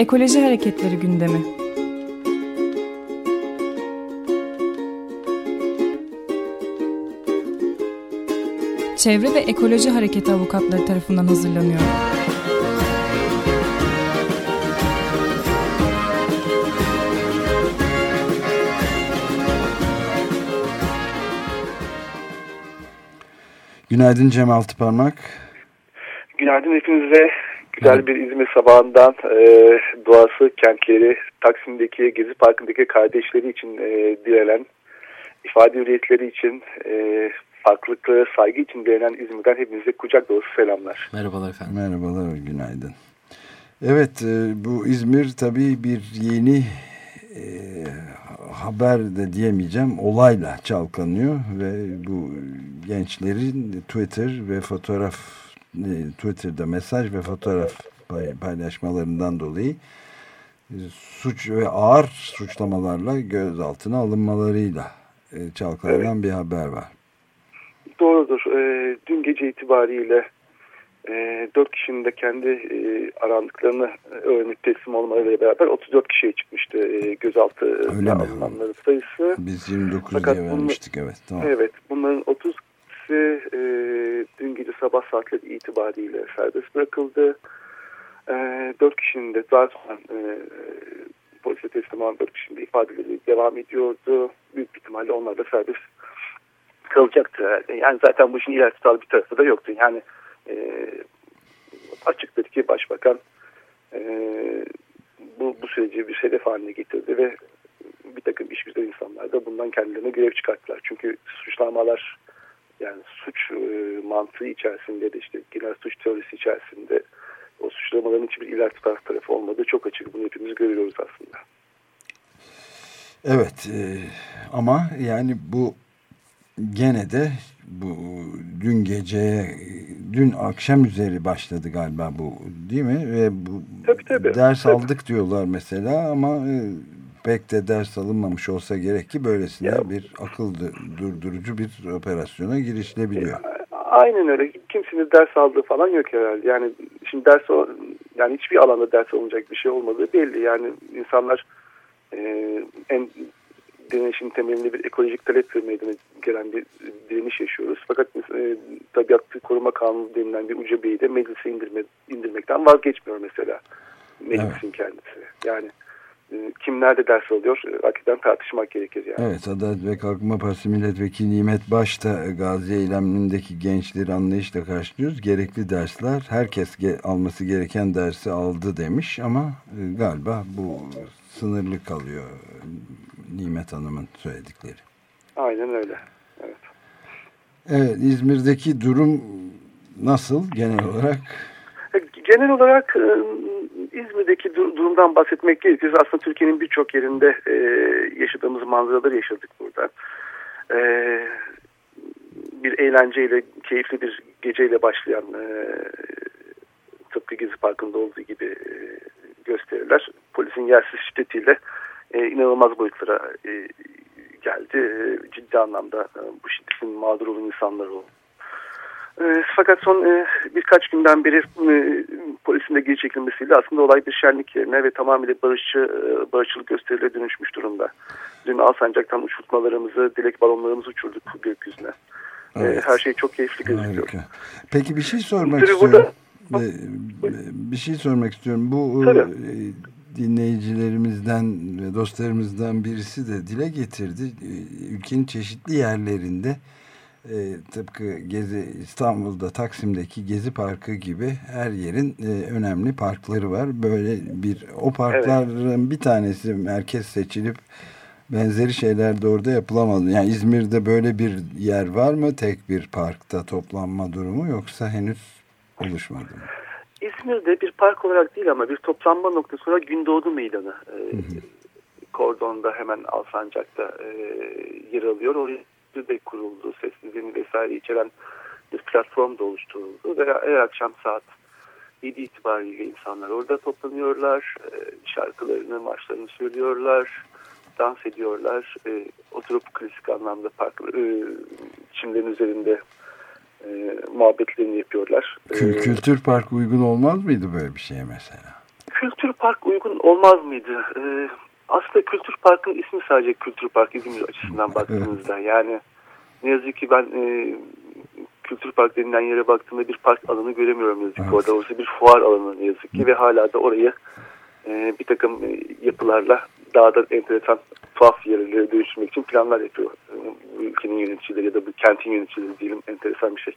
Ekoloji Hareketleri gündemi. Çevre ve Ekoloji Hareketi avukatları tarafından hazırlanıyor. Günaydın Cem Altıparmak. Günaydın hepinize. Güzel bir İzmir sabahından e, doğası, kentleri, Taksim'deki, Gezi Parkı'ndaki kardeşleri için e, direnen, ifade hürriyetleri için, e, farklılıklara saygı için direnen İzmir'den hepinize kucak dolusu selamlar. Merhabalar efendim. Merhabalar, günaydın. Evet, e, bu İzmir tabii bir yeni e, haber de diyemeyeceğim olayla çalkanıyor ve bu gençlerin Twitter ve fotoğraf Twitter'da mesaj ve fotoğraf paylaşmalarından dolayı e, suç ve ağır suçlamalarla gözaltına alınmalarıyla e, çalkalanan evet. bir haber var. Doğrudur. E, dün gece itibariyle e, 4 kişinin de kendi e, arandıklarını öğrenip teslim olmalarıyla beraber 34 kişiye çıkmıştı e, gözaltı alınanların sayısı. Biz 29 Fakat diye vermiştik evet. Tamam. Evet bunların 30 kişisi e, dün gece sabah saatleri itibariyle serbest bırakıldı. E, 4 kişinin de zaten e, polise teslim olan 4 kişinin de ifadeleri devam ediyordu. Büyük ihtimalle onlar da serbest kalacaktı. Yani zaten bu işin ileri tutar bir tarafı da yoktu. Yani e, açıktır ki başbakan e, bu, bu süreci bir hedef haline getirdi ve bir takım işgüzar insanlar da bundan kendilerine görev çıkarttılar. Çünkü suçlamalar yani suç e, mantığı içerisinde de işte genel suç teorisi içerisinde o suçlamaların hiçbir iler tutar tarafı olmadığı çok açık. Bunu hepimiz görüyoruz aslında. Evet e, ama yani bu gene de bu dün geceye dün akşam üzeri başladı galiba bu değil mi? Ve bu tabii, tabii. ders tabii. aldık diyorlar mesela ama e, pek de ders alınmamış olsa gerek ki böylesine ya. bir akıl durdurucu bir operasyona girişilebiliyor. Aynen öyle. Kimsenin ders aldığı falan yok herhalde. Yani şimdi ders yani hiçbir alanda ders alınacak bir şey olmadığı belli. Yani insanlar e, en direnişin temelinde bir ekolojik talep meydana gelen bir direniş yaşıyoruz. Fakat e, tabiatı koruma kanunu denilen bir ucebeyi de meclise indirme, indirmekten vazgeçmiyor mesela meclisin evet. kendisi. Yani e, kim nerede ders alıyor e, hakikaten tartışmak gerekir yani. Evet Adalet ve Kalkınma Partisi Milletvekili Nimet Baş da Gazi eylemindeki gençleri anlayışla karşılıyoruz. Gerekli dersler herkes ge alması gereken dersi aldı demiş ama e, galiba bu sınırlı kalıyor Nimet Hanım'ın söyledikleri. Aynen öyle. Evet. Evet İzmir'deki durum nasıl genel olarak? Genel olarak İzmir'deki durumdan bahsetmek gerekirse aslında Türkiye'nin birçok yerinde yaşadığımız manzaraları yaşadık burada. Bir eğlenceyle, keyifli bir geceyle başlayan tıpkı Gezi Parkı'nda olduğu gibi gösteriler polisin yersiz şiddetiyle inanılmaz boyutlara geldi. Ciddi anlamda bu şiddetin mağdur olan insanlar oldu. Fakat son birkaç günden beri polisin de geri çekilmesiyle aslında olay bir şenlik yerine ve tamamıyla barışçı, barışçılık gösteriyle dönüşmüş durumda. Dün Alsancak'tan uçurtmalarımızı, dilek balonlarımızı uçurduk gökyüzüne. Evet. Her şey çok keyifli gözüküyor. Harika. Peki bir şey sormak Tabii istiyorum. Burada... Bir şey sormak istiyorum. Bu Tabii dinleyicilerimizden ve dostlarımızdan birisi de dile getirdi. Ülkenin çeşitli yerlerinde e, tıpkı Gezi İstanbul'da Taksim'deki Gezi Parkı gibi her yerin e, önemli parkları var. Böyle bir o parkların evet. bir tanesi merkez seçilip benzeri şeyler de orada yapılamadı. Yani İzmir'de böyle bir yer var mı? Tek bir parkta toplanma durumu yoksa henüz oluşmadı mı? İzmir'de bir park olarak değil ama bir toplanma noktası olarak Gündoğdu Meydanı e, kordonda hemen Alsancak'ta e, yer alıyor. Oraya de kuruldu, sessizliğini vesaire içeren bir platform da oluşturuldu ve her akşam saat 7 itibariyle insanlar orada toplanıyorlar, e, şarkılarını, marşlarını söylüyorlar, dans ediyorlar, e, oturup klasik anlamda park, e, çimlerin üzerinde e, muhabbetlerini yapıyorlar. Kül, kültür park uygun olmaz mıydı böyle bir şeye mesela? Kültür park uygun olmaz mıydı? Ee, aslında Kültür Park'ın ismi sadece Kültür Park İzmir açısından baktığınızda. Yani ne yazık ki ben e, Kültür Park denilen yere baktığımda bir park alanı göremiyorum ne yazık ki. Evet. Orada olsa bir fuar alanı ne yazık ki ve hala da orayı e, bir takım e, yapılarla daha da enteresan tuhaf yerlere dönüştürmek için planlar yapıyor. E, bu ülkenin yöneticileri ya da bu kentin yöneticileri diyelim enteresan bir şey.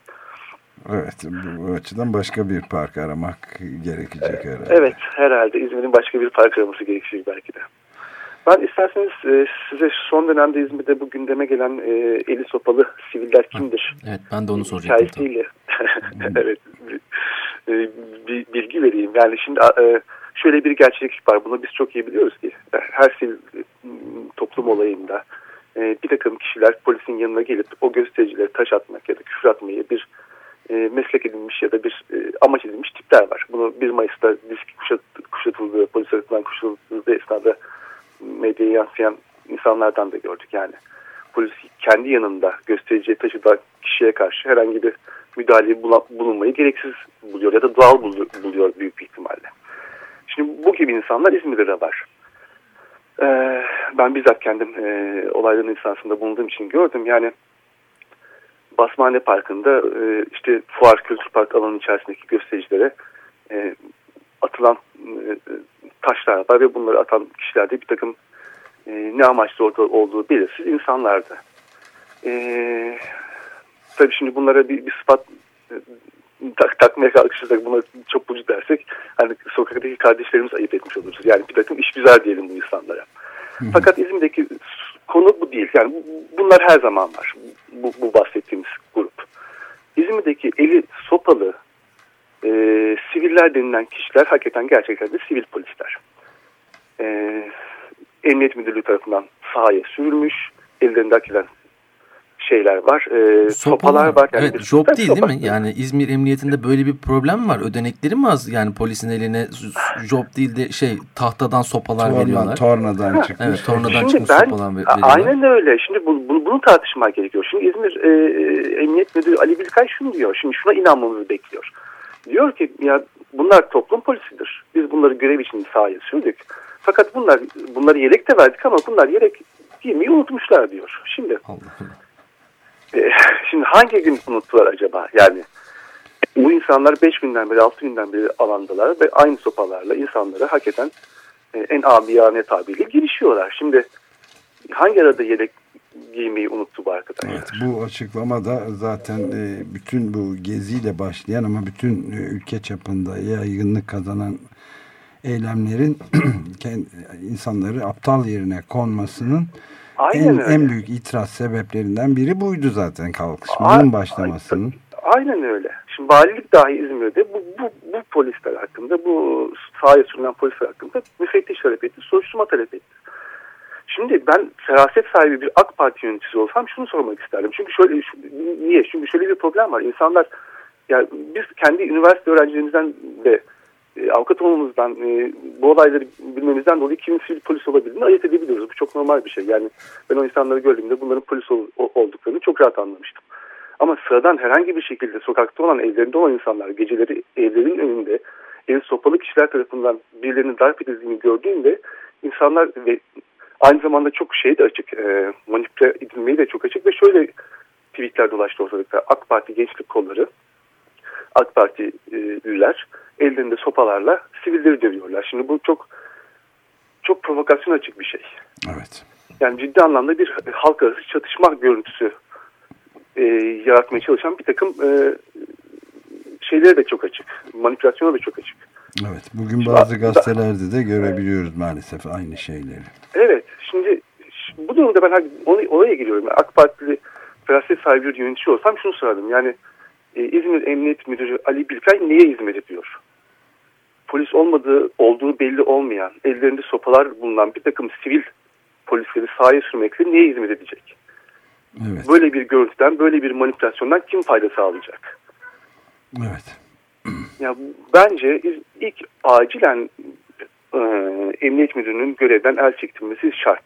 Evet bu açıdan başka bir park aramak gerekecek herhalde. Evet herhalde İzmir'in başka bir park araması gerekecek belki de. Ben isterseniz e, size son dönemde İzmir'de bu gündeme gelen e, eli sopalı siviller kimdir? Evet ben de onu soracaktım. Hikayesiyle evet, bir, bir bilgi vereyim. Yani şimdi e, şöyle bir gerçeklik var. Bunu biz çok iyi biliyoruz ki her sivil toplum olayında bir takım kişiler polisin yanına gelip o göstericilere taş atmak ya da küfür atmayı bir meslek edilmiş ya da bir amaç edilmiş tipler var. Bunu 1 Mayıs'ta disk kuşat, kuşatıldığı, polis tarafından kuşatıldığı esnada medyaya yansıyan insanlardan da gördük yani. Polis kendi yanında göstericiye taşıdığı kişiye karşı herhangi bir müdahale bulunmayı gereksiz buluyor ya da doğal buluyor büyük bir ihtimalle. Şimdi bu gibi insanlar İzmir'de de var. Ee, ben bizzat kendim e, olayların esnasında bulunduğum için gördüm. Yani Basmane Parkı'nda e, işte Fuar Kültür Park alanı içerisindeki göstericilere e, atılan e, taşlar var ve bunları atan kişilerde bir takım e, ne amaçlı orada olduğu belirsiz insanlardı. E, tabii şimdi bunlara bir, bir sıfat e, tak, takmaya kalkışırsak buna çok bucu dersek hani sokaktaki kardeşlerimiz ayıp etmiş oluruz. Yani bir takım iş güzel diyelim bu insanlara. Fakat İzmir'deki konu bu değil. Yani bunlar her zaman var. Bu, bu bahsettiğimiz grup. İzmir'deki eli sopalı e, siviller denilen kişiler hakikaten gerçekten de sivil polisler. E, Emniyet Müdürlüğü tarafından sahaya sürülmüş. Ellerinde akilen şeyler var. E, sopalar var. Yani evet, job değil sopa. değil mi? Yani İzmir Emniyetinde böyle bir problem var. Ödenekleri mi az? Yani polisin eline job değil de şey tahtadan sopalar Torna, veriyorlar. Tornadan çıkmış. Evet, tornadan Şimdi çıkmış ben, sopalar veriyorlar. Aynen öyle. Şimdi bu, bunu, bunu tartışmak gerekiyor. Şimdi İzmir e, Emniyet Müdürü Ali Bilkay şunu diyor. Şimdi şuna inanmamızı bekliyor. Diyor ki ya bunlar toplum polisidir. Biz bunları görev için sahaya sürdük. Fakat bunlar bunları yelek de verdik ama bunlar yelek giymeyi unutmuşlar diyor. Şimdi e, şimdi hangi gün unuttular acaba? Yani bu insanlar 5 günden beri 6 günden beri alandalar ve aynı sopalarla insanları hakikaten e, en abiyane tabiriyle girişiyorlar. Şimdi hangi arada yelek giymeyi unuttu bu arkadaşlar. Evet, bu açıklama da zaten e, bütün bu geziyle başlayan ama bütün e, ülke çapında yaygınlık kazanan eylemlerin insanları aptal yerine konmasının en, en büyük itiraz sebeplerinden biri buydu zaten kalkışmanın başlamasının. Aynen öyle. Şimdi valilik dahi İzmir'de bu, bu, bu polisler hakkında, bu sahaya sürülen polisler hakkında müfettiş talep etti, soruşturma talep etti. Şimdi ben feraset sahibi bir AK Parti yöneticisi olsam şunu sormak isterdim. Çünkü şöyle niye? Çünkü şöyle bir problem var. İnsanlar yani biz kendi üniversite öğrencilerimizden de avukat olmamızdan e, bu olayları bilmemizden dolayı kimin sivil polis olabildiğini ayırt edebiliyoruz. Bu çok normal bir şey. Yani ben o insanları gördüğümde bunların polis ol, olduklarını çok rahat anlamıştım. Ama sıradan herhangi bir şekilde sokakta olan evlerinde olan insanlar geceleri evlerin önünde el sopalı kişiler tarafından birilerinin darp edildiğini gördüğümde insanlar ve Aynı zamanda çok şey de açık, e, manipüle edilmeyi de çok açık ve şöyle tweetler dolaştı ortalıkta. AK Parti gençlik kolları, AK Partililer ellerinde sopalarla sivilleri dövüyorlar. Şimdi bu çok çok provokasyon açık bir şey. Evet. Yani ciddi anlamda bir halk arası çatışma görüntüsü e, yaratmaya çalışan bir takım e, şeyleri de çok açık. Manipülasyona da çok açık. Evet. Bugün bazı gazetelerde de görebiliyoruz maalesef aynı şeyleri. Evet. Şimdi bu durumda ben oraya geliyorum. AK Partili feraset sahibi bir yönetici olsam şunu sorardım. Yani e, İzmir Emniyet Müdürü Ali Bilkay neye hizmet ediyor? Polis olmadığı, olduğu belli olmayan, ellerinde sopalar bulunan bir takım sivil polisleri sahaya sürmekle neye hizmet edecek? Evet. Böyle bir görüntüden, böyle bir manipülasyondan kim fayda sağlayacak? Evet. Ya bence ilk acilen e, emniyet müdürünün görevden el çektirmesi şart.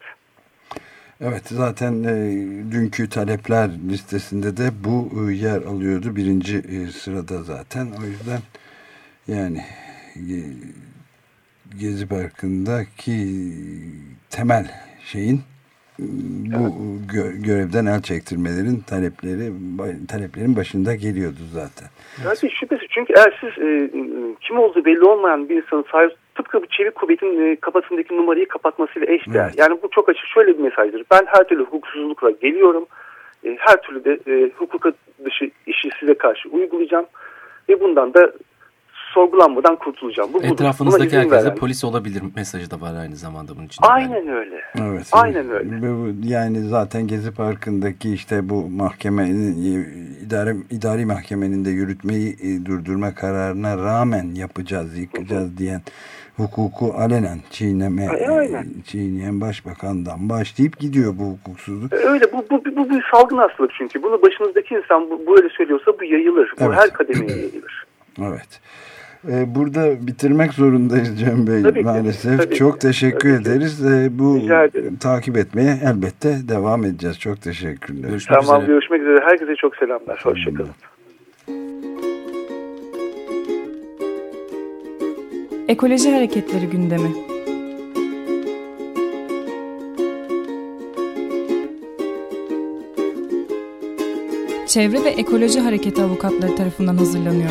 Evet zaten e, dünkü talepler listesinde de bu e, yer alıyordu birinci e, sırada zaten o yüzden yani Gezi Parkı'ndaki temel şeyin bu gö görevden el çektirmelerin talepleri taleplerin başında geliyordu zaten. Tabii şüphesiz çünkü eğer siz e, kim olduğu belli olmayan bir insanın sahip tıpkı bir çevik kuvvetin e, kafasındaki numarayı kapatmasıyla eşdeğer. Evet. Yani bu çok açık şöyle bir mesajdır. Ben her türlü hukuksuzlukla geliyorum. E, her türlü de e, hukuka dışı işi size karşı uygulayacağım. Ve bundan da sorgulanmadan kurtulacağım. Bu, Etrafınızdaki herkese veren. polis olabilir mesajı da var aynı zamanda bunun için. Aynen yani. öyle. Evet. Aynen öyle. Yani zaten Gezi Parkı'ndaki işte bu mahkemenin idari, idari mahkemenin de yürütmeyi e, durdurma kararına rağmen yapacağız, yıkacağız diyen hukuku alenen çiğneme Aynen. çiğneyen başbakandan başlayıp gidiyor bu hukuksuzluk. Öyle bu, bu, bu, bu bir salgın hastalık çünkü. Bunu başınızdaki insan bu, böyle söylüyorsa bu yayılır. Bu evet. her kademeye yayılır. Evet. Ee, burada bitirmek zorundayız Cem Bey tabii maalesef. Tabii Çok teşekkür tabii ederiz. Ki. Ee, bu takip etmeye elbette devam edeceğiz. Çok teşekkürler. Görüşmek tamam üzere. görüşmek üzere. Herkese çok selamlar. Hoşçakalın. Ekoloji Hareketleri gündemi. Çevre ve Ekoloji Hareketi avukatları tarafından hazırlanıyor.